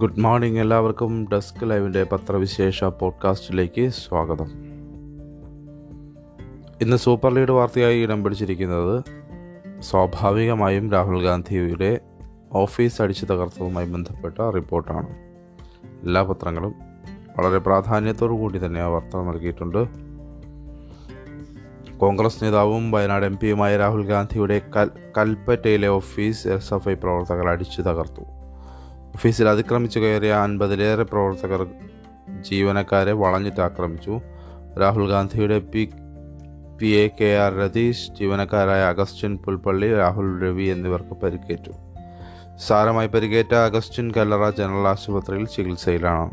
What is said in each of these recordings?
Good morning എല്ലാവർക്കും desk ലൈവിന്റെ പത്രവിശേഷ പോഡ്കാസ്റ്റിലേക്ക് സ്വാഗതം. ഇന്ന് സൂപ്പർ ലീഡ് വാർത്തയായി ഇടം പിടിച്ചിരിക്കുന്നത് സ്വാഭാവികമായും രാഹുൽ ഗാന്ധിയുടെ ഓഫീസ് അടിച്ചു തകർത്തതുമായി ബന്ധപ്പെട്ട റിപ്പോർട്ടാണ്. എല്ലാ പത്രങ്ങളും വളരെ പ്രാധാന്യത്തോടു കൂടി തന്നെ ആ വാർത്ത നൽകിയിട്ടുണ്ട്. കോൺഗ്രസ് നേതാവും വയനാട് എം പിയുമായ രാഹുൽ ഗാന്ധിയുടെ കൽ കൽപ്പറ്റയിലെ ഓഫീസ് എസ് എഫ് ഐ പ്രവർത്തകർ അടിച്ചു തകർത്തു. ഓഫീസിൽ അതിക്രമിച്ചു കയറിയ അൻപതിലേറെ പ്രവർത്തകർ ജീവനക്കാരെ വളഞ്ഞിട്ട് ആക്രമിച്ചു. രാഹുൽ ഗാന്ധിയുടെ P P A K R Ratheesh ജീവനക്കാരായ Augustine Pulpally Rahul Ravi എന്നിവർക്ക് പരിക്കേറ്റു. സാരമായി പരിക്കേറ്റ അഗസ്റ്റിൻ കല്ലറ ജനറൽ ആശുപത്രിയിൽ ചികിത്സയിലാണ്.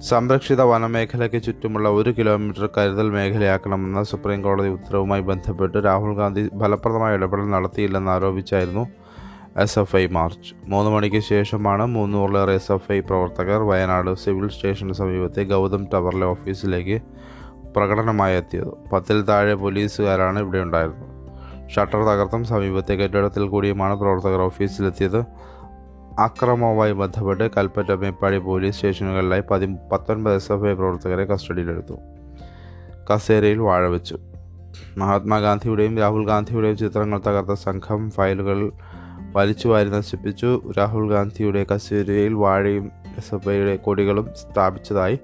സംരക്ഷിത വനമേഖലയ്ക്ക് ചുറ്റുമുള്ള ഒരു കിലോമീറ്റർ കരുതൽ മേഖലയാക്കണമെന്ന സുപ്രീം കോടതി ഉത്തരവുമായി ബന്ധപ്പെട്ട് രാഹുൽ ഗാന്ധി ഫലപ്രദമായ ഇടപെടൽ നടത്തിയില്ലെന്ന് ആരോപിച്ചായിരുന്നു എസ് എഫ് ഐ മാർച്ച്. മൂന്ന് മണിക്ക് ശേഷമാണ് മുന്നൂറിലേറെ എസ് എഫ് ഐ പ്രവർത്തകർ വയനാട് സിവിൽ സ്റ്റേഷന് സമീപത്തെ ഗൗതം ടവറിലെ ഓഫീസിലേക്ക് പ്രകടനമായി എത്തിയത് പത്തിൽ താഴെ പോലീസുകാരാണ് ഇവിടെ ഉണ്ടായിരുന്നത്. ഷട്ടർ തകർത്തും സമീപത്തെ കെട്ടിടത്തിൽ കൂടിയുമാണ് പ്രവർത്തകർ ഓഫീസിലെത്തിയത്. അക്രമവുമായി ബന്ധപ്പെട്ട് കൽപ്പറ്റ മേപ്പാടി പോലീസ് സ്റ്റേഷനുകളിലായി പതി പത്തൊൻപത് എസ് എഫ് ഐ പ്രവർത്തകരെ കസ്റ്റഡിയിലെടുത്തു. കസേരയിൽ വാഴവെച്ചു. മഹാത്മാഗാന്ധിയുടെയും രാഹുൽ ഗാന്ധിയുടെയും ചിത്രങ്ങൾ തകർത്ത സംഘം ഫയലുകൾ വലിച്ചു വാരി നശിപ്പിച്ചു. രാഹുൽ ഗാന്ധിയുടെ കസേരയിൽ വാഴയും സഭയുടെ കൊടികളും സ്ഥാപിച്ചതായി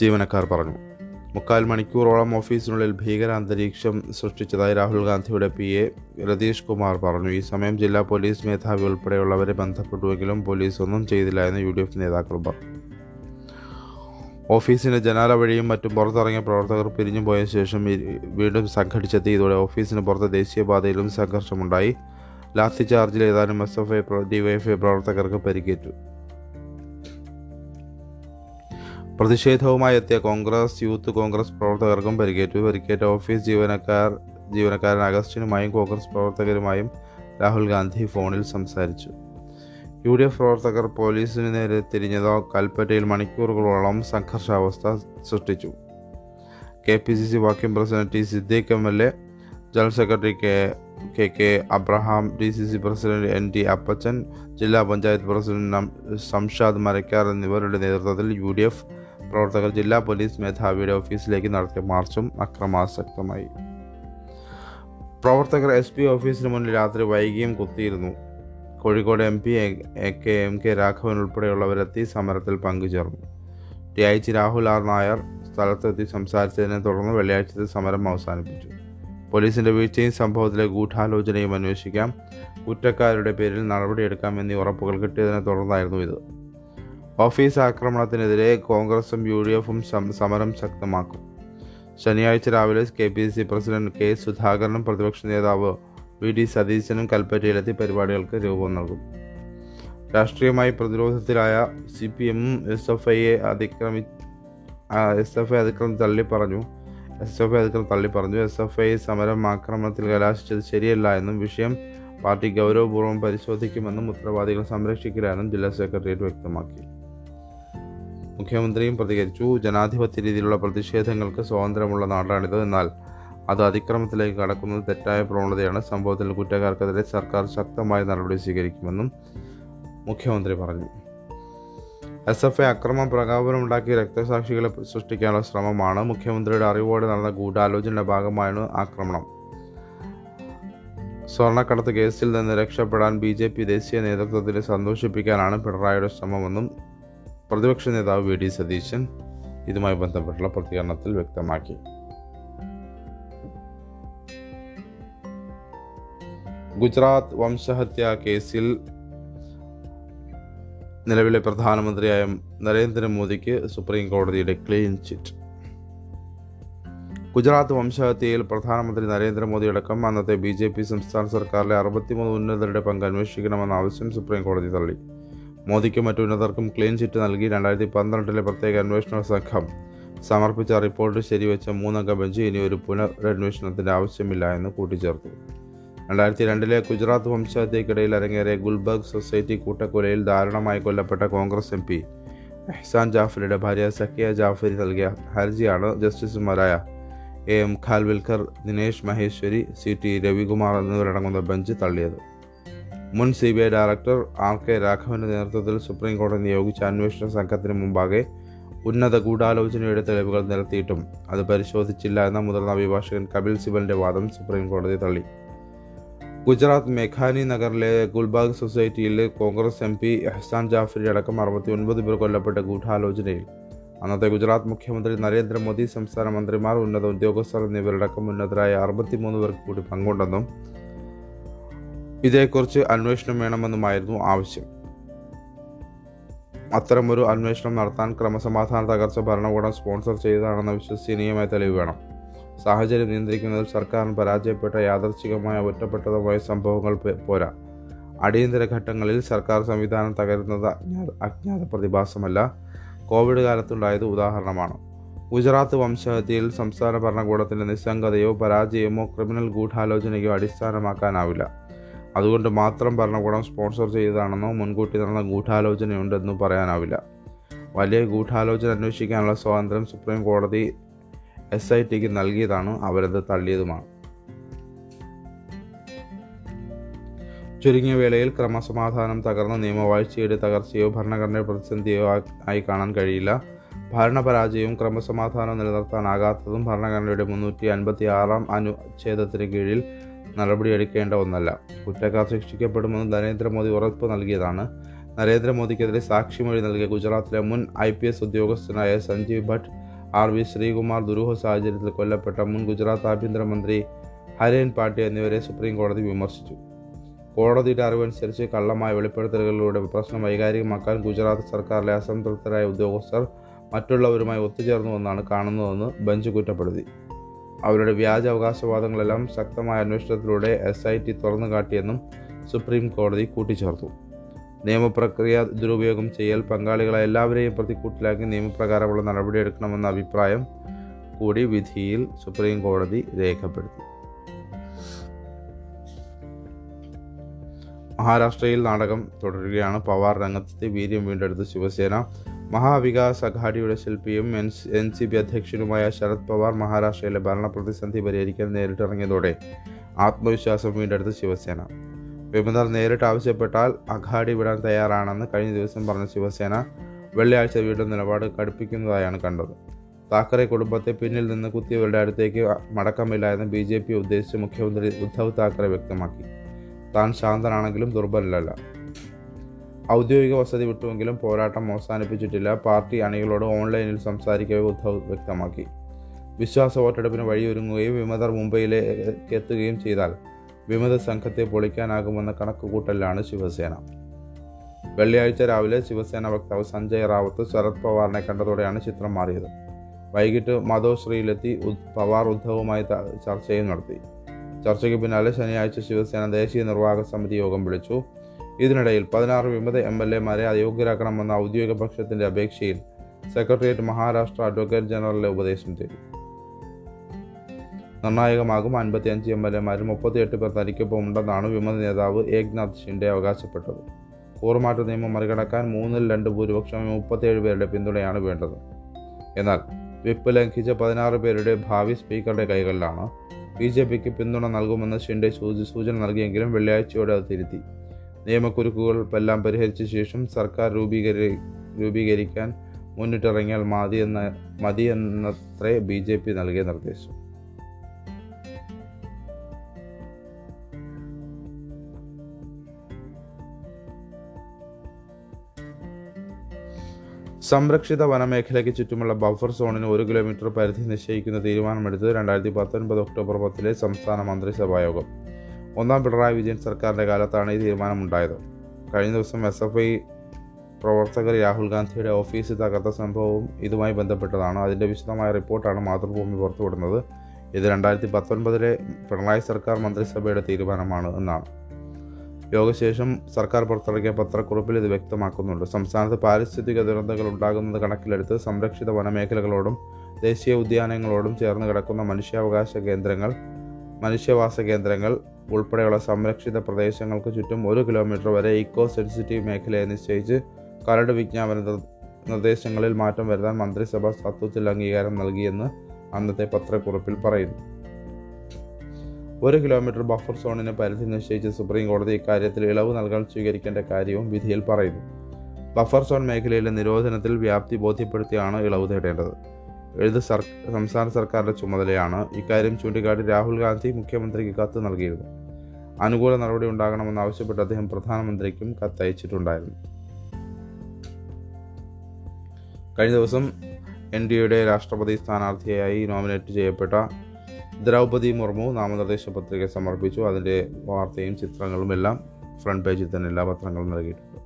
ജീവനക്കാർ പറഞ്ഞു. മുക്കാൽ മണിക്കൂറോളം ഓഫീസിനുള്ളിൽ ഭീകര അന്തരീക്ഷം സൃഷ്ടിച്ചതായി രാഹുൽ ഗാന്ധിയുടെ പി. എ. രതീഷ് കുമാർ പറഞ്ഞു. ഈ സമയം ജില്ലാ പോലീസ് മേധാവി ഉൾപ്പെടെയുള്ളവരെ ബന്ധപ്പെട്ടുവെങ്കിലും പോലീസ് ഒന്നും ചെയ്തില്ല എന്ന് യു ഡി എഫ് നേതാക്കൾ പറഞ്ഞു. ഓഫീസിന്റെ ജനാല വഴിയും മറ്റും പുറത്തിറങ്ങിയ പ്രവർത്തകർ പിരിഞ്ഞു പോയ ശേഷം വീണ്ടും സംഘടിച്ചെത്തി. ഇതോടെ ഓഫീസിന് പുറത്ത് ദേശീയപാതയിലും സംഘർഷമുണ്ടായി. ലാത്തി ചാർജിൽ ഏതാനും എസ് എഫ് ഐ ഡിവൈഎഫ്ഐ പ്രവർത്തകർക്ക് പരിക്കേറ്റു. പ്രതിഷേധവുമായി എത്തിയ കോൺഗ്രസ് യൂത്ത് കോൺഗ്രസ് പ്രവർത്തകർക്കും പരിക്കേറ്റു. പരിക്കേറ്റ ഓഫീസ് ജീവനക്കാർ ജീവനക്കാരൻ അഗസ്റ്റിനുമായും കോൺഗ്രസ് പ്രവർത്തകരുമായും രാഹുൽ ഗാന്ധി ഫോണിൽ സംസാരിച്ചു. യു ഡി എഫ് പ്രവർത്തകർ പോലീസിന് നേരെ തിരിഞ്ഞതോ കൽപ്പറ്റയിൽ മണിക്കൂറുകളോളം സംഘർഷാവസ്ഥ സൃഷ്ടിച്ചു. K P C C working president T Siddique M L A general secretary K K K Abraham D C C president N T Appachan ജില്ലാ പഞ്ചായത്ത് പ്രസിഡന്റ് സംഷാദ് മരക്കാർ എന്നിവരുടെ നേതൃത്വത്തിൽ യു ഡി എഫ് പ്രവർത്തകർ ജില്ലാ പോലീസ് മേധാവിയുടെ ഓഫീസിലേക്ക് നടത്തിയ മാർച്ചും അക്രമാസക്തമായി. പ്രവർത്തകർ എസ് പി ഓഫീസിന് മുന്നിൽ രാത്രി വൈകിയും കുത്തിയിരുന്നു. Kozhikode M P A K M K Raghavan ഉൾപ്പെടെയുള്ളവരെത്തി സമരത്തിൽ പങ്കുചേർന്നു. T G Rahul R Nair സ്ഥലത്തെത്തി സംസാരിച്ചതിനെ തുടർന്ന് വെള്ളിയാഴ്ചത്തെ സമരം അവസാനിപ്പിച്ചു. പോലീസിന്റെ വീഴ്ചയും സംഭവത്തിലെ ഗൂഢാലോചനയും അന്വേഷിക്കാം. കുറ്റക്കാരുടെ പേരിൽ നടപടിയെടുക്കാം എന്നീ ഉറപ്പുകൾ കിട്ടിയതിനെ തുടർന്നായിരുന്നു ഇത്. ഓഫീസ് ആക്രമണത്തിനെതിരെ കോൺഗ്രസും യു ഡി എഫും സമരം ശക്തമാക്കും. ശനിയാഴ്ച രാവിലെ K P C president K സുധാകരനും പ്രതിപക്ഷ നേതാവ് വി ഡി സതീശനും കൽപ്പറ്റയിലെത്തി പരിപാടികൾക്ക് രൂപം നൽകും. രാഷ്ട്രീയമായി പ്രതിരോധത്തിലായ സി പി എമ്മും എസ് എഫ് ഐയെ അതിക്രമി എസ് എഫ് ഐ അതിക്രമം തള്ളി പറഞ്ഞു. എസ് എഫ് ഐ അതിക്രമം തള്ളി പറഞ്ഞു. എസ് എഫ് ഐ സമരം ആക്രമണത്തിൽ കലാശിച്ചത് ശരിയല്ല എന്നും വിഷയം പാർട്ടി ഗൗരവപൂർവം പരിശോധിക്കുമെന്നും ഉത്തരവാദികൾ സംരക്ഷിക്കില്ലെന്നും ജില്ലാ സെക്രട്ടേറിയറ്റ് വ്യക്തമാക്കി. മുഖ്യമന്ത്രിയും പ്രതികരിച്ചു. ജനാധിപത്യ രീതിയിലുള്ള പ്രതിഷേധങ്ങൾക്ക് സ്വാതന്ത്ര്യമുള്ള നാടാണിത്. എന്നാൽ അത് അതിക്രമത്തിലേക്ക് കടക്കുന്നത് തെറ്റായ പ്രവണതയാണ്. സംഭവത്തിൽ കുറ്റക്കാർക്കെതിരെ സർക്കാർ ശക്തമായ നടപടി സ്വീകരിക്കുമെന്നും മുഖ്യമന്ത്രി പറഞ്ഞു. എസ് എഫ് ഐ അക്രമം പ്രകോപനമുണ്ടാക്കി രക്തസാക്ഷികളെ സൃഷ്ടിക്കാനുള്ള ശ്രമമാണ് മുഖ്യമന്ത്രിയുടെ അറിവോടെ നടന്ന ഗൂഢാലോചനയുടെ ഭാഗമായാണ് ആക്രമണം. സ്വർണക്കടത്ത് കേസിൽ നിന്ന് രക്ഷപ്പെടാൻ ബി ജെ പി ദേശീയ നേതൃത്വത്തിനെ സന്തോഷിപ്പിക്കാനാണ് പിണറായിയുടെ ശ്രമമെന്നും പ്രതിപക്ഷ നേതാവ് വി ഡി സതീശൻ ഇതുമായി ബന്ധപ്പെട്ടുള്ള പ്രതികരണത്തിൽ വ്യക്തമാക്കി. ഗുജറാത്ത് വംശഹത്യാ കേസിൽ നിലവിലെ പ്രധാനമന്ത്രിയായ നരേന്ദ്രമോദിക്ക് സുപ്രീം കോടതിയുടെ ക്ലീൻ ചിറ്റ്. ഗുജറാത്ത് വംശഹത്യയിൽ പ്രധാനമന്ത്രി നരേന്ദ്രമോദി അടക്കം അന്നത്തെ ബി ജെ പി സംസ്ഥാന സർക്കാരിലെ അറുപത്തിമൂന്ന് ഉന്നതരുടെ പങ്ക് അന്വേഷിക്കണമെന്ന ആവശ്യം സുപ്രീം കോടതി തള്ളി. മോദിക്കും മറ്റു ഉന്നതർക്കും ക്ലീൻ ചിറ്റ് നൽകി രണ്ടായിരത്തി പന്ത്രണ്ടിലെ പ്രത്യേക അന്വേഷണ സംഘം സമർപ്പിച്ച റിപ്പോർട്ട് ശരിവെച്ച മൂന്നംഗ ബെഞ്ച് ഇനി ഒരു പുനരന്വേഷണത്തിന്റെ ആവശ്യമില്ല എന്ന് കൂട്ടിച്ചേർത്തു. രണ്ടായിരത്തി രണ്ടിലെ ഗുജറാത്ത് വംശഹത്യക്കിടയിൽ അരങ്ങേറിയ ഗുൽബർഗ് സൊസൈറ്റി കൂട്ടക്കൊലയിൽ ദാരുണമായി കൊല്ലപ്പെട്ട കോൺഗ്രസ് എം പി എഹ്സാൻ ജാഫറിയുടെ ഭാര്യ സക്കിയ ജാഫരി നൽകിയ ഹർജിയാണ് ജസ്റ്റിസുമാരായ A M Khanwilkar Dinesh Maheshwari C T Ravikumar എന്നിവരടങ്ങുന്ന ബെഞ്ച് തള്ളിയത്. മുൻ C B I director R K രാഘവന്റെ നേതൃത്വത്തിൽ സുപ്രീം കോടതി നിയോഗിച്ച അന്വേഷണ സംഘത്തിന് മുമ്പാകെ ഉന്നത ഗൂഢാലോചനയുടെ തെളിവുകൾ നിരത്തിയിട്ടും അത് പരിശോധിച്ചില്ല എന്ന മുതിർന്ന അഭിഭാഷകൻ കപിൽ സിബലിന്റെ വാദം സുപ്രീം കോടതി തള്ളി. ഗുജറാത്ത് മേഘാനി നഗറിലെ ഗുൽബാഗ് സൊസൈറ്റിയിൽ കോൺഗ്രസ് എം പി എഹ്സാൻ ജാഫരി അടക്കം അറുപത്തി ഒൻപത് പേർ കൊല്ലപ്പെട്ട ഗൂഢാലോചനയിൽ. അന്നത്തെ ഗുജറാത്ത് മുഖ്യമന്ത്രി നരേന്ദ്രമോദി സംസ്ഥാന മന്ത്രിമാർ ഉന്നത ഉദ്യോഗസ്ഥർ എന്നിവരടക്കം ഉന്നതരായ അറുപത്തിമൂന്ന് പേർക്ക് കൂടി പങ്കുണ്ടെന്നും ഇതേക്കുറിച്ച് അന്വേഷണം വേണമെന്നുമായിരുന്നു ആവശ്യം. അത്തരമൊരു അന്വേഷണം നടത്താൻ ക്രമസമാധാന തകർച്ച ഭരണകൂടം സ്പോൺസർ ചെയ്തതാണെന്ന വിശ്വസനീയമായ തെളിവ് വേണം. സാഹചര്യം നിയന്ത്രിക്കുന്നതിൽ സർക്കാരിന് പരാജയപ്പെട്ട യാദർച്ഛികമായ ഒറ്റപ്പെട്ടതുമായ സംഭവങ്ങൾ പോരാ. അടിയന്തര ഘട്ടങ്ങളിൽ സർക്കാർ സംവിധാനം തകരുന്നത് അജ്ഞാത പ്രതിഭാസമല്ല. കോവിഡ് കാലത്തുണ്ടായത് ഉദാഹരണമാണ്. ഗുജറാത്ത് വംശഹത്യയിൽ സംസ്ഥാന ഭരണകൂടത്തിന്റെ നിസ്സംഗതയോ പരാജയമോ ക്രിമിനൽ ഗൂഢാലോചനയോ അടിസ്ഥാനമാക്കാനാവില്ല. അതുകൊണ്ട് മാത്രം ഭരണകൂടം സ്പോൺസർ ചെയ്തതാണെന്നോ മുൻകൂട്ടി നടന്ന ഗൂഢാലോചനയുണ്ടെന്നോ പറയാനാവില്ല. വലിയ ഗൂഢാലോചന അന്വേഷിക്കാനുള്ള സ്വാതന്ത്ര്യം സുപ്രീം കോടതി എസ് ഐ ടിക്ക് നൽകിയതാണ് അവരത് തള്ളിയതുമാണ്. ചുരുങ്ങിയ വേളയിൽ ക്രമസമാധാനം തകർന്ന നിയമവാഴ്ചയുടെ തകർച്ചയോ ഭരണഘടന പ്രതിസന്ധിയോ ആയി കാണാൻ കഴിയില്ല. ഭരണപരാജയവും ക്രമസമാധാനവും നിലനിർത്താനാകാത്തതും ഭരണഘടനയുടെ മുന്നൂറ്റി അൻപത്തി ആറാം അനുച്ഛേദത്തിന് കീഴിൽ നടപടിയെടുക്കേണ്ട ഒന്നല്ല. കുറ്റക്കാർ ശിക്ഷിക്കപ്പെടുമെന്ന് നരേന്ദ്രമോദി ഉറപ്പ് നൽകിയതാണ്. നരേന്ദ്രമോദിക്കെതിരെ സാക്ഷിമൊഴി നൽകിയ ഗുജറാത്തിലെ മുൻ ഐ പി എസ് ഉദ്യോഗസ്ഥനായ സഞ്ജീവ് ഭട്ട് ആർ വി ശ്രീകുമാർ ദുരൂഹ സാഹചര്യത്തിൽ കൊല്ലപ്പെട്ട മുൻ ഗുജറാത്ത് ആഭ്യന്തരമന്ത്രി ഹരേൻ പാട്ടി എന്നിവരെ സുപ്രീം കോടതി വിമർശിച്ചു. കോടതിയുടെ അറിവനുസരിച്ച് കള്ളമായ വെളിപ്പെടുത്തലുകളിലൂടെ പ്രശ്നം വൈകാരികമാക്കാൻ ഗുജറാത്ത് സർക്കാരിലെ അസംതൃപ്തരായ ഉദ്യോഗസ്ഥർ മറ്റുള്ളവരുമായി ഒത്തുചേർന്നുവെന്നാണ് കാണുന്നതെന്ന് ബെഞ്ച് കുറ്റപ്പെടുത്തി. അവരുടെ വ്യാജ അവകാശവാദങ്ങളെല്ലാം ശക്തമായ അന്വേഷണത്തിലൂടെ എസ് ഐ ടി തുറന്നു കാട്ടിയെന്നും സുപ്രീം കോടതി കൂട്ടിച്ചേർത്തു. നിയമപ്രക്രിയ ദുരുപയോഗം ചെയ്യൽ പങ്കാളികളെ എല്ലാവരെയും പ്രതിക്കൂട്ടിലാക്കി നിയമപ്രകാരമുള്ള നടപടിയെടുക്കണമെന്ന അഭിപ്രായം കൂടി വിധിയിൽ സുപ്രീം കോടതി രേഖപ്പെടുത്തി. മഹാരാഷ്ട്രയിൽ നാടകം തുടരുകയാണ്. പവാർ രംഗത്തെത്തി വീര്യം വീണ്ടെടുത്ത് ശിവസേന. മഹാവികാസ് അഘാഡിയുടെ ശില്പിയും എൻ എൻ സി പി അധ്യക്ഷനുമായ ശരത് പവാർ മഹാരാഷ്ട്രയിലെ ഭരണ പ്രതിസന്ധി പരിഹരിക്കാൻ നേരിട്ടിറങ്ങിയതോടെ ആത്മവിശ്വാസം വീണ്ടെടുത്ത ശിവസേന. വിമതർ നേരിട്ട് ആവശ്യപ്പെട്ടാൽ അഘാടി വിടാൻ തയ്യാറാണെന്ന് കഴിഞ്ഞ ദിവസം പറഞ്ഞ ശിവസേന വെള്ളിയാഴ്ച വീണ്ടും നിലപാട് കടുപ്പിക്കുന്നതായാണ് കണ്ടത്. താക്കറെ കുടുംബത്തെ പിന്നിൽ നിന്ന് കുത്തിയവരുടെ അടുത്തേക്ക് മടക്കമില്ല എന്ന് ബി ജെ പി ഉദ്ദേശിച്ച് മുഖ്യമന്ത്രി ഉദ്ധവ് താക്കറെ വ്യക്തമാക്കി. താൻ ശാന്തനാണെങ്കിലും ദുർബലല്ല ഔദ്യോഗിക വസതി വിട്ടുവെങ്കിലും പോരാട്ടം അവസാനിപ്പിച്ചിട്ടില്ല. പാർട്ടി അണികളോട് ഓൺലൈനിൽ സംസാരിക്കവേ ഉദ്ധവ് വ്യക്തമാക്കി. വിശ്വാസ വോട്ടെടുപ്പിന് വഴിയൊരുങ്ങുകയും വിമതർ മുംബൈയിലേക്ക് എത്തുകയും ചെയ്താൽ വിമത സംഘത്തെ പൊളിക്കാനാകുമെന്ന കണക്കുകൂട്ടലിലാണ് ശിവസേന. വെള്ളിയാഴ്ച രാവിലെ ശിവസേന വക്താവ് സഞ്ജയ് റാവത്ത് ശരത് പവാറിനെ കണ്ടതോടെയാണ് ചിത്രം മാറിയത്. വൈകിട്ട് മധോശ്രീയിലെത്തി ഉദ്- പവാർ ഉദ്ധവുമായി ചർച്ചയും നടത്തി. ചർച്ചയ്ക്ക് പിന്നാലെ ശനിയാഴ്ച ശിവസേന ദേശീയ നിർവാഹക സമിതി യോഗം വിളിച്ചു. ഇതിനിടയിൽ പതിനാറ് വിമത എം എൽ എമാരെ അയോഗ്യരാക്കണമെന്ന ഔദ്യോഗിക പക്ഷത്തിന്റെ അപേക്ഷയിൽ സെക്രട്ടേറിയറ്റ് മഹാരാഷ്ട്ര അഡ്വക്കേറ്റ് ജനറലിലെ ഉപദേശം തേടി. നിർണായകമാകും. അൻപത്തിയഞ്ച് എം എൽ എമാരിൽ മുപ്പത്തിയെട്ട് പേർ തനിക്കൊപ്പം ഉണ്ടെന്നാണ് വിമത നേതാവ് ഏക്നാഥ് ഷിൻഡെ അവകാശപ്പെട്ടത്. കൂറുമാറ്റ നിയമം മറികടക്കാൻ മൂന്നിൽ രണ്ട് ഭൂരിപക്ഷം മുപ്പത്തിയേഴ് പേരുടെ പിന്തുണയാണ് വേണ്ടത്. എന്നാൽ വിപ്പ് ലംഘിച്ച പതിനാറ് പേരുടെ ഭാവി സ്പീക്കറുടെ കൈകളിലാണ്. ബി ജെ പിക്ക് പിന്തുണ നൽകുമെന്ന് ഷിൻഡെ സൂചി സൂചന നൽകിയെങ്കിലും വെള്ളിയാഴ്ചയോടെ അത് തിരുത്തി. നിയമക്കുരുക്കുകൾ എല്ലാം പരിഹരിച്ച ശേഷം സർക്കാർ രൂപീകരി രൂപീകരിക്കാൻ മുന്നിട്ടിറങ്ങിയാൽ മതി എന്ന മതി എന്നത്രേ ബി ജെ പി നൽകിയ നിർദ്ദേശം. സംരക്ഷിത വനമേഖലയ്ക്ക് ചുറ്റുമുള്ള ബഫർ സോണിന് ഒരു കിലോമീറ്റർ പരിധി നിശ്ചയിക്കുന്ന തീരുമാനമെടുത്തത് രണ്ടായിരത്തി പത്തൊൻപത് ഒക്ടോബർ പത്തിലെ സംസ്ഥാന മന്ത്രിസഭായോഗം. ഒന്നാം പിണറായി വിജയൻ സർക്കാരിന്റെ കാലത്താണ് ഈ തീരുമാനമുണ്ടായത്. കഴിഞ്ഞ ദിവസം എസ് എഫ് ഐ പ്രവർത്തകർ രാഹുൽ ഗാന്ധിയുടെ ഓഫീസ് തകർത്ത സംഭവവും ഇതുമായി ബന്ധപ്പെട്ടതാണ്. അതിന്റെ വിശദമായ റിപ്പോർട്ടാണ് മാതൃഭൂമി പുറത്തുവിടുന്നത്. ഇത് രണ്ടായിരത്തി പത്തൊൻപതിലെ പിണറായി സർക്കാർ മന്ത്രിസഭയുടെ തീരുമാനമാണ് എന്നാണ്. യോഗശേഷം സർക്കാർ പുറത്തിറക്കിയ പത്രക്കുറിപ്പിൽ ഇത് വ്യക്തമാക്കുന്നുണ്ട്. സംസ്ഥാനത്ത് പാരിസ്ഥിതിക ദുരന്തങ്ങൾ ഉണ്ടാകുന്നത് കണക്കിലെടുത്ത് സംരക്ഷിത വനമേഖലകളോടും ദേശീയ ഉദ്യാനങ്ങളോടും ചേർന്ന് കിടക്കുന്ന മനുഷ്യാവകാശ കേന്ദ്രങ്ങൾ മനുഷ്യവാസ കേന്ദ്രങ്ങൾ ഉൾപ്പെടെയുള്ള സംരക്ഷിത പ്രദേശങ്ങൾക്ക് ചുറ്റും ഒരു കിലോമീറ്റർ വരെ ഇക്കോ സെൻസിറ്റീവ് മേഖലയെ നിശ്ചയിച്ച് കരട് വിജ്ഞാപന നിർ- നിർദ്ദേശങ്ങളിൽ മാറ്റം വരുത്താൻ മന്ത്രിസഭ തത്വത്തിൽ അംഗീകാരം നൽകിയെന്ന് അന്നത്തെ പത്രക്കുറിപ്പിൽ പറയുന്നു. ഒരു കിലോമീറ്റർ ബഫർ സോണിന് പരിധി നിശ്ചയിച്ച് സുപ്രീം കോടതി ഇക്കാര്യത്തിൽ ഇളവ് നൽകാൻ സ്വീകരിക്കേണ്ട കാര്യവും വിധിയിൽ പറയുന്നു. ബഫർ സോൺ മേഖലയിലെ നിരോധനത്തിൽ വ്യാപ്തി ബോധ്യപ്പെടുത്തിയാണ് ഇളവ് തേടേണ്ടത്. ഇത് സംസ്ഥാന സർക്കാരിന്റെ ചുമതലയാണ് ഇക്കാര്യം ചൂണ്ടിക്കാട്ടി രാഹുൽ ഗാന്ധി മുഖ്യമന്ത്രിക്ക് കത്ത് നൽകിയിരുന്നു. അനുകൂല നടപടി ഉണ്ടാകണമെന്ന് ആവശ്യപ്പെട്ട് അദ്ദേഹം പ്രധാനമന്ത്രിക്കും കത്തയച്ചിട്ടുണ്ടായിരുന്നു. കഴിഞ്ഞ ദിവസം എൻ ഡി എയുടെ രാഷ്ട്രപതി സ്ഥാനാർത്ഥിയായി നോമിനേറ്റ് ചെയ്യപ്പെട്ട ദ്രൗപതി മുർമു നാമനിർദ്ദേശ പത്രിക സമർപ്പിച്ചു. അതിന്റെ വാർത്തയും ചിത്രങ്ങളും എല്ലാം ഫ്രണ്ട് പേജിൽ തന്നെ എല്ലാ പത്രങ്ങളും നൽകിയിട്ടുണ്ട്.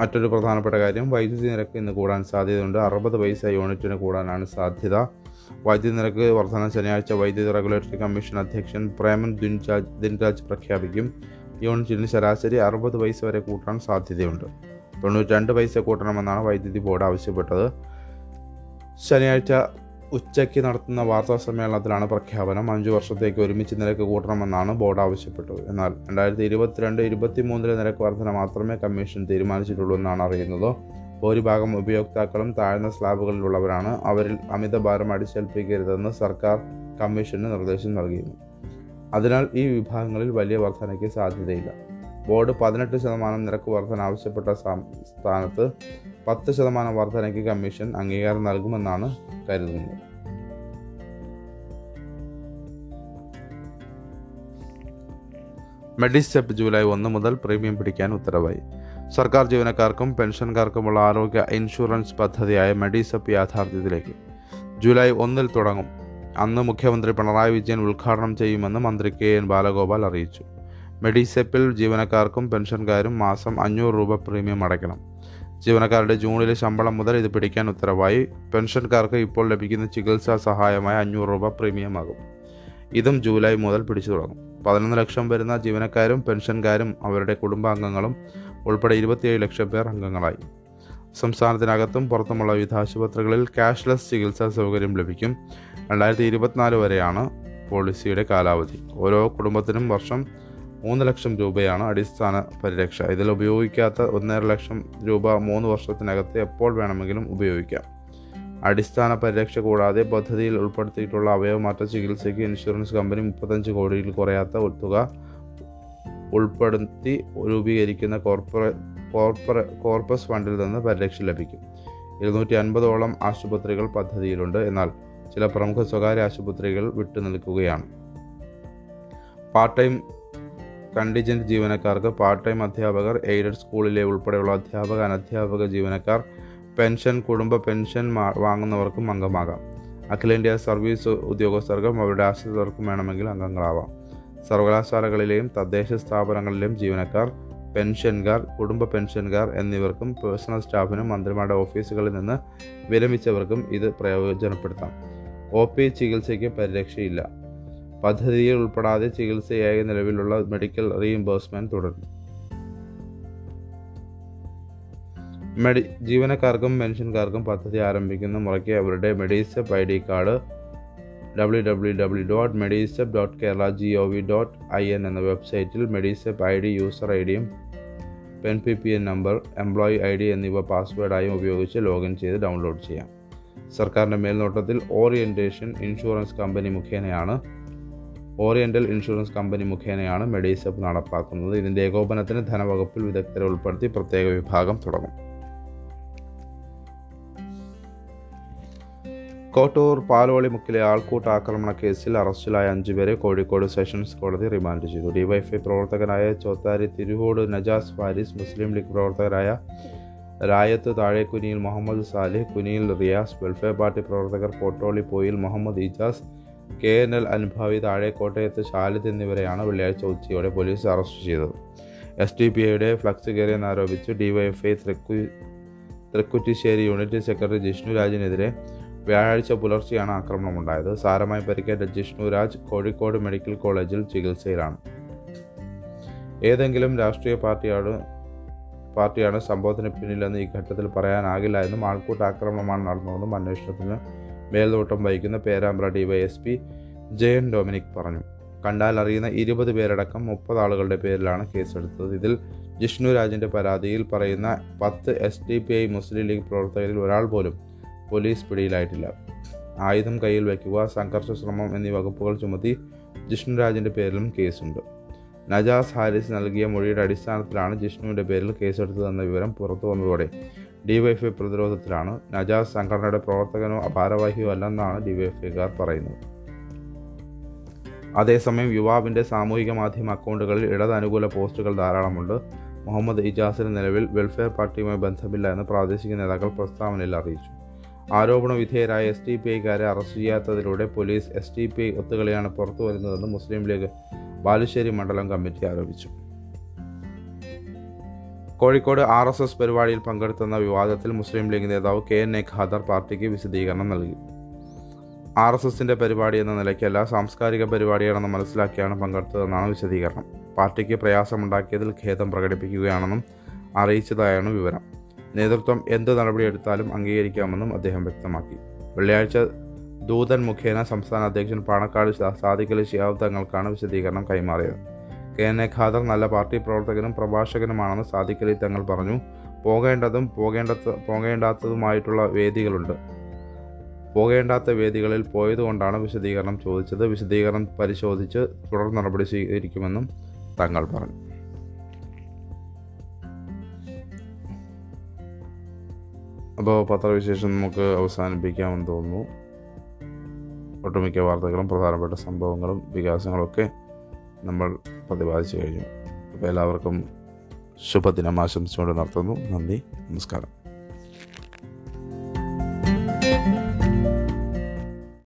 മറ്റൊരു പ്രധാനപ്പെട്ട കാര്യം വൈദ്യുതി നിരക്ക് ഇന്ന് കൂടാൻ സാധ്യതയുണ്ട്. അറുപത് പൈസ യൂണിറ്റിന് കൂടാനാണ് സാധ്യത. വൈദ്യുതി നിരക്ക് വർധന ശനിയാഴ്ച വൈദ്യുതി റെഗുലേറ്ററി കമ്മീഷൻ അധ്യക്ഷൻ പ്രേമൻ ദിൻരാജ് ദിൻരാജ് പ്രഖ്യാപിക്കും. യൂണിറ്റിന് ശരാശരി അറുപത് പൈസ വരെ കൂട്ടാൻ സാധ്യതയുണ്ട്. തൊണ്ണൂറ്റി രണ്ട് പൈസ കൂട്ടണമെന്നാണ് വൈദ്യുതി ബോർഡ് ആവശ്യപ്പെട്ടത്. ശനിയാഴ്ച ഉച്ചയ്ക്ക് നടത്തുന്ന വാർത്താ സമ്മേളനത്തിലാണ് പ്രഖ്യാപനം. അഞ്ചു വർഷത്തേക്ക് ഒരുമിച്ച് നിരക്ക് കൂട്ടണമെന്നാണ് ബോർഡ് ആവശ്യപ്പെട്ടത്. എന്നാൽ രണ്ടായിരത്തി ഇരുപത്തിരണ്ട് ഇരുപത്തി മൂന്നിലെ നിരക്ക് വർധന മാത്രമേ കമ്മീഷൻ തീരുമാനിച്ചിട്ടുള്ളൂ എന്നാണ് അറിയുന്നത്. ഭൂരിഭാഗം ഉപയോക്താക്കളും താഴ്ന്ന സ്ലാബുകളിലുള്ളവരാണ്. അവരിൽ അമിത ഭാരം അടിച്ചേൽപ്പിക്കരുതെന്ന് സർക്കാർ കമ്മീഷന് നിർദ്ദേശം നൽകിയിരുന്നു. അതിനാൽ ഈ വിഭാഗങ്ങളിൽ വലിയ വർധനയ്ക്ക് സാധ്യതയില്ല. ബോർഡ് പതിനെട്ട് ശതമാനം നിരക്ക് വർധന ആവശ്യപ്പെട്ട സ്ഥാനത്ത് പത്ത് ശതമാനം വർധനയ്ക്ക് കമ്മീഷൻ അംഗീകാരം നൽകുമെന്നാണ് കരുതുന്നത്. മെഡിസ്റ്റെപ്പ് ജൂലൈ ഒന്ന് മുതൽ പ്രീമിയം പിടിക്കാൻ ഉത്തരവായി. സർക്കാർ ജീവനക്കാർക്കും പെൻഷൻകാർക്കുമുള്ള ആരോഗ്യ ഇൻഷുറൻസ് പദ്ധതിയായ മെഡിസെപ്പ് യാഥാർത്ഥ്യത്തിലേക്ക്. ജൂലൈ ഒന്നിൽ തുടങ്ങും. അന്ന് മുഖ്യമന്ത്രി പിണറായി വിജയൻ ഉദ്ഘാടനം ചെയ്യുമെന്ന് മന്ത്രി കെ എൻ ബാലഗോപാൽ അറിയിച്ചു. മെഡിസെപ്പിൽ ജീവനക്കാർക്കും പെൻഷൻകാരും മാസം അഞ്ഞൂറ് രൂപ പ്രീമിയം അടയ്ക്കണം. ജീവനക്കാരുടെ ജൂണിലെ ശമ്പളം മുതൽ ഇത് പിടിക്കാൻ ഉത്തരവായി. പെൻഷൻകാർക്ക് ഇപ്പോൾ ലഭിക്കുന്ന ചികിത്സാ സഹായമായ അഞ്ഞൂറ് രൂപ പ്രീമിയമാകും. ഇതും ജൂലൈ മുതൽ പിടിച്ചു തുടങ്ങും. പതിനൊന്ന് ലക്ഷം വരുന്ന ജീവനക്കാരും പെൻഷൻകാരും അവരുടെ കുടുംബാംഗങ്ങളും ഉൾപ്പെടെ ഇരുപത്തിയേഴ് ലക്ഷം പേർ അംഗങ്ങളായി. സംസ്ഥാനത്തിനകത്തും പുറത്തുമുള്ള വിവിധ ആശുപത്രികളിൽ ക്യാഷ്ലെസ് ചികിത്സാ സൗകര്യം ലഭിക്കും. രണ്ടായിരത്തി ഇരുപത്തിനാല് വരെയാണ് പോളിസിയുടെ കാലാവധി. ഓരോ കുടുംബത്തിനും വർഷം മൂന്ന് ലക്ഷം രൂപയാണ് അടിസ്ഥാന പരിരക്ഷ. ഇതിൽ ഉപയോഗിക്കാത്ത ഒന്നര ലക്ഷം രൂപ മൂന്ന് വർഷത്തിനകത്ത് എപ്പോൾ വേണമെങ്കിലും ഉപയോഗിക്കാം. അടിസ്ഥാന പരിരക്ഷ കൂടാതെ പദ്ധതിയിൽ ഉൾപ്പെടുത്തിയിട്ടുള്ള അവയവമാറ്റ ചികിത്സയ്ക്ക് ഇൻഷുറൻസ് കമ്പനി മുപ്പത്തഞ്ച് കോടിയിൽ കുറയാത്ത തുക ഉൾപ്പെടുത്തി രൂപീകരിക്കുന്ന കോർപ്പറേ കോർപ്പറ കോർപ്പസ് ഫണ്ടിൽ നിന്ന് പരിരക്ഷ ലഭിക്കും. ഇരുന്നൂറ്റി അൻപതോളം ആശുപത്രികൾ പദ്ധതിയിലുണ്ട്. എന്നാൽ ചില പ്രമുഖ സ്വകാര്യ ആശുപത്രികൾ വിട്ടുനിൽക്കുകയാണ്. പാർട്ട് ടൈം കണ്ടിജന്റ് ജീവനക്കാർക്ക് പാർട്ട് ടൈം അധ്യാപകർ എയ്ഡഡ് സ്കൂളിലെ ഉൾപ്പെടെയുള്ള അധ്യാപക അനധ്യാപക ജീവനക്കാർ പെൻഷൻ കുടുംബ പെൻഷൻ വാങ്ങുന്നവർക്കും അംഗമാകാം. അഖിലേന്ത്യാ സർവീസ് ഉദ്യോഗസ്ഥർക്കും അവരുടെ ആശ്രിതർക്കും വേണമെങ്കിൽ അംഗങ്ങളാവാം. സർവകലാശാലകളിലെയും തദ്ദേശ സ്ഥാപനങ്ങളിലെയും ജീവനക്കാർ പെൻഷൻകാർ കുടുംബ പെൻഷൻകാർ എന്നിവർക്കും പേഴ്സണൽ സ്റ്റാഫിനും മന്ത്രിമാരുടെ ഓഫീസുകളിൽ നിന്ന് വിരമിച്ചവർക്കും ഇത് പ്രയോജനപ്പെടുത്താം. ഒ പി ചികിത്സയ്ക്ക് പരിരക്ഷയില്ല. പദ്ധതിയിൽ ഉൾപ്പെടാതെ ചികിത്സയായി നിലവിലുള്ള മെഡിക്കൽ റീഇംബേഴ്സ്മെന്റ് തുടരും മെഡി ജീവനക്കാർക്കും പെൻഷൻകാർക്കും പദ്ധതി ആരംഭിക്കുന്ന മുറയ്ക്ക് അവരുടെ Medisep I D card W W W dot Medisep dot Kerala G O V dot I N എന്ന വെബ്സൈറ്റിൽ Medisep I D user I ഡിയും PEN P P N number employee I D എന്നിവ പാസ്വേഡായും ഉപയോഗിച്ച് ലോഗിൻ ചെയ്ത് download ചെയ്യാം. സർക്കാരിന്റെ മേൽനോട്ടത്തിൽ ഓറിയന്റേഷൻ ഇൻഷുറൻസ് കമ്പനി മുഖേനയാണ് ഓറിയന്റൽ ഇൻഷുറൻസ് കമ്പനി മുഖേനയാണ് മെഡിസെപ്പ് നടപ്പാക്കുന്നത്. ഇതിന്റെ ഏകോപനത്തിന് ധനവകുപ്പിൽ വിദഗ്ധരെ ഉൾപ്പെടുത്തി പ്രത്യേക വിഭാഗം തുടങ്ങും. കോട്ടൂർ പാലോളി മുക്കിലെ ആൾക്കൂട്ട ആക്രമണ കേസിൽ അറസ്റ്റിലായ അഞ്ചുപേരെ കോഴിക്കോട് സെഷൻസ് കോടതി റിമാൻഡ് ചെയ്തു. ഡിവൈഫൈ പ്രവർത്തകനായ ചോത്താരി തിരുവോട് നജാസ് ഫാരിസ് മുസ്ലിം ലീഗ് പ്രവർത്തകരായ രായത്ത് താഴേക്കുനിയിൽ മുഹമ്മദ് സാലിഹ് കുനിയിൽ റിയാസ് വെൽഫെയർ പാർട്ടി പ്രവർത്തകർ Pottoli Poyil Muhammad Ijas K N L അനുഭാവി താഴേക്കോട്ടയത്ത് ഷാലിദ് എന്നിവരെയാണ് വെള്ളിയാഴ്ച ഉച്ചയോടെ പോലീസ് അറസ്റ്റ് ചെയ്തത്. എസ് ഡി പി ഐയുടെ ഫ്ലക്സ് കയറിയെന്നാരോപിച്ച് ഡിവൈഎഫ്ഐ തൃക്കു തൃക്കുറ്റിശ്ശേരി യൂണിറ്റ് സെക്രട്ടറി ജിഷ്ണുരാജിനെതിരെ വ്യാഴാഴ്ച പുലർച്ചെയാണ് ആക്രമണമുണ്ടായത്. സാരമായി പരിക്കേറ്റ ജിഷ്ണുരാജ് കോഴിക്കോട് മെഡിക്കൽ കോളേജിൽ ചികിത്സയിലാണ്. ഏതെങ്കിലും രാഷ്ട്രീയ പാർട്ടിയാണ് പാർട്ടിയാണ് സംഭവത്തിന് പിന്നിലെന്ന് ഈ ഘട്ടത്തിൽ പറയാനാകില്ല എന്നും ആൾക്കൂട്ട ആക്രമണമാണ് നടന്നതെന്നും അന്വേഷണത്തിന് മേൽനോട്ടം വഹിക്കുന്ന പേരാമ്പ്ര ഡിവൈഎസ്പി ജയൻ ഡൊമിനിക് പറഞ്ഞു. കണ്ടാൽ അറിയുന്ന ഇരുപത് പേരടക്കം മുപ്പത് ആളുകളുടെ പേരിലാണ് കേസെടുത്തത്. ഇതിൽ ജിഷ്ണുരാജിന്റെ പരാതിയിൽ പറയുന്ന പത്ത് S D P I Muslim League പ്രവർത്തകരിൽ ഒരാൾ പോലും പോലീസ് പിടിയിലായിട്ടില്ല. ആയുധം കയ്യിൽ വയ്ക്കുക സംഘർഷ ശ്രമം എന്നീ വകുപ്പുകൾ ചുമത്തി ജിഷ്ണുരാജിന്റെ പേരിലും കേസുണ്ട്. നജാസ് ഹാരിസ് നൽകിയ മൊഴിയുടെ അടിസ്ഥാനത്തിലാണ് ജിഷ്ണുവിന്റെ പേരിൽ കേസെടുത്തതെന്ന വിവരം പുറത്തു വന്നതോടെ ഡിവൈഎഫ്ഐ പ്രതിരോധത്തിലാണ് നജാസ് സംഘടനയുടെ പ്രവർത്തകനോ ഭാരവാഹിയോ അല്ലെന്നാണ് ഡിവൈഎഫ്ഐക്കാർ പറയുന്നത്. അതേസമയം യുവാവിന്റെ സാമൂഹിക മാധ്യമ അക്കൗണ്ടുകളിൽ ഇടത് അനുകൂല പോസ്റ്റുകൾ ധാരാളമുണ്ട്. മുഹമ്മദ് ഇജാസിന് നിലവിൽ വെൽഫെയർ പാർട്ടിയുമായി ബന്ധമില്ല എന്ന് പ്രാദേശിക നേതാക്കൾ പ്രസ്താവനയിൽ അറിയിച്ചു. ആരോപണ വിധേയരായ എസ് ടി പി ഐക്കാരെ arrest ചെയ്യാത്തതിലൂടെ police S T P I ഒത്തുകളിയാണ് പുറത്തു വരുന്നതെന്ന് മുസ്ലിം ലീഗ് ബാലുശ്ശേരി മണ്ഡലം കമ്മിറ്റി ആരോപിച്ചു. കോഴിക്കോട് ആർ എസ് എസ് പരിപാടിയിൽ പങ്കെടുത്തുന്ന വിവാദത്തിൽ മുസ്ലിം ലീഗ് നേതാവ് കെ എൻ എ ഖാദർ പാർട്ടിക്ക് വിശദീകരണം നൽകി. ആർ എസ് എസിന്റെ പരിപാടി എന്ന നിലയ്ക്കല്ല സാംസ്കാരിക പരിപാടിയാണെന്ന് മനസ്സിലാക്കിയാണ് പങ്കെടുത്തതെന്നാണ് വിശദീകരണം. പാർട്ടിക്ക് പ്രയാസമുണ്ടാക്കിയതിൽ ഖേദം പ്രകടിപ്പിക്കുകയാണെന്നും അറിയിച്ചതായാണ് വിവരം. നേതൃത്വം എന്ത് നടപടിയെടുത്താലും അംഗീകരിക്കാമെന്നും അദ്ദേഹം വ്യക്തമാക്കി. വെള്ളിയാഴ്ച ദൂതൻ മുഖേന സംസ്ഥാന അധ്യക്ഷൻ പാണക്കാട് സാദിഖലി ശിഹാബ് തങ്ങൾക്കാണ് വിശദീകരണം കൈമാറിയത്. കെ എൻ എ ഖാദർ നല്ല പാർട്ടി പ്രവർത്തകനും പ്രഭാഷകനുമാണെന്ന് സാദിഖലി തങ്ങൾ പറഞ്ഞു. പോകേണ്ടതും പോകേണ്ട പോകേണ്ടാത്തതുമായിട്ടുള്ള വേദികളുണ്ട്. പോകേണ്ടാത്ത വേദികളിൽ പോയതുകൊണ്ടാണ് വിശദീകരണം ചോദിച്ചത്. വിശദീകരണം പരിശോധിച്ച് തുടർ നടപടി സ്വീകരിക്കുമെന്നും തങ്ങൾ പറഞ്ഞു. അപ്പോൾ പത്രവിശേഷം നമുക്ക് അവസാനിപ്പിക്കാമെന്ന് തോന്നുന്നു. ഒട്ടുമിക്ക വാർത്തകളും പ്രധാനപ്പെട്ട സംഭവങ്ങളും വികാസങ്ങളൊക്കെ നമ്മൾ പ്രതിപാദിച്ചു കഴിഞ്ഞു. അപ്പോൾ എല്ലാവർക്കും ശുഭദിനം ആശംസിച്ചുകൊണ്ട് നടത്തുന്നു. നന്ദി. നമസ്കാരം.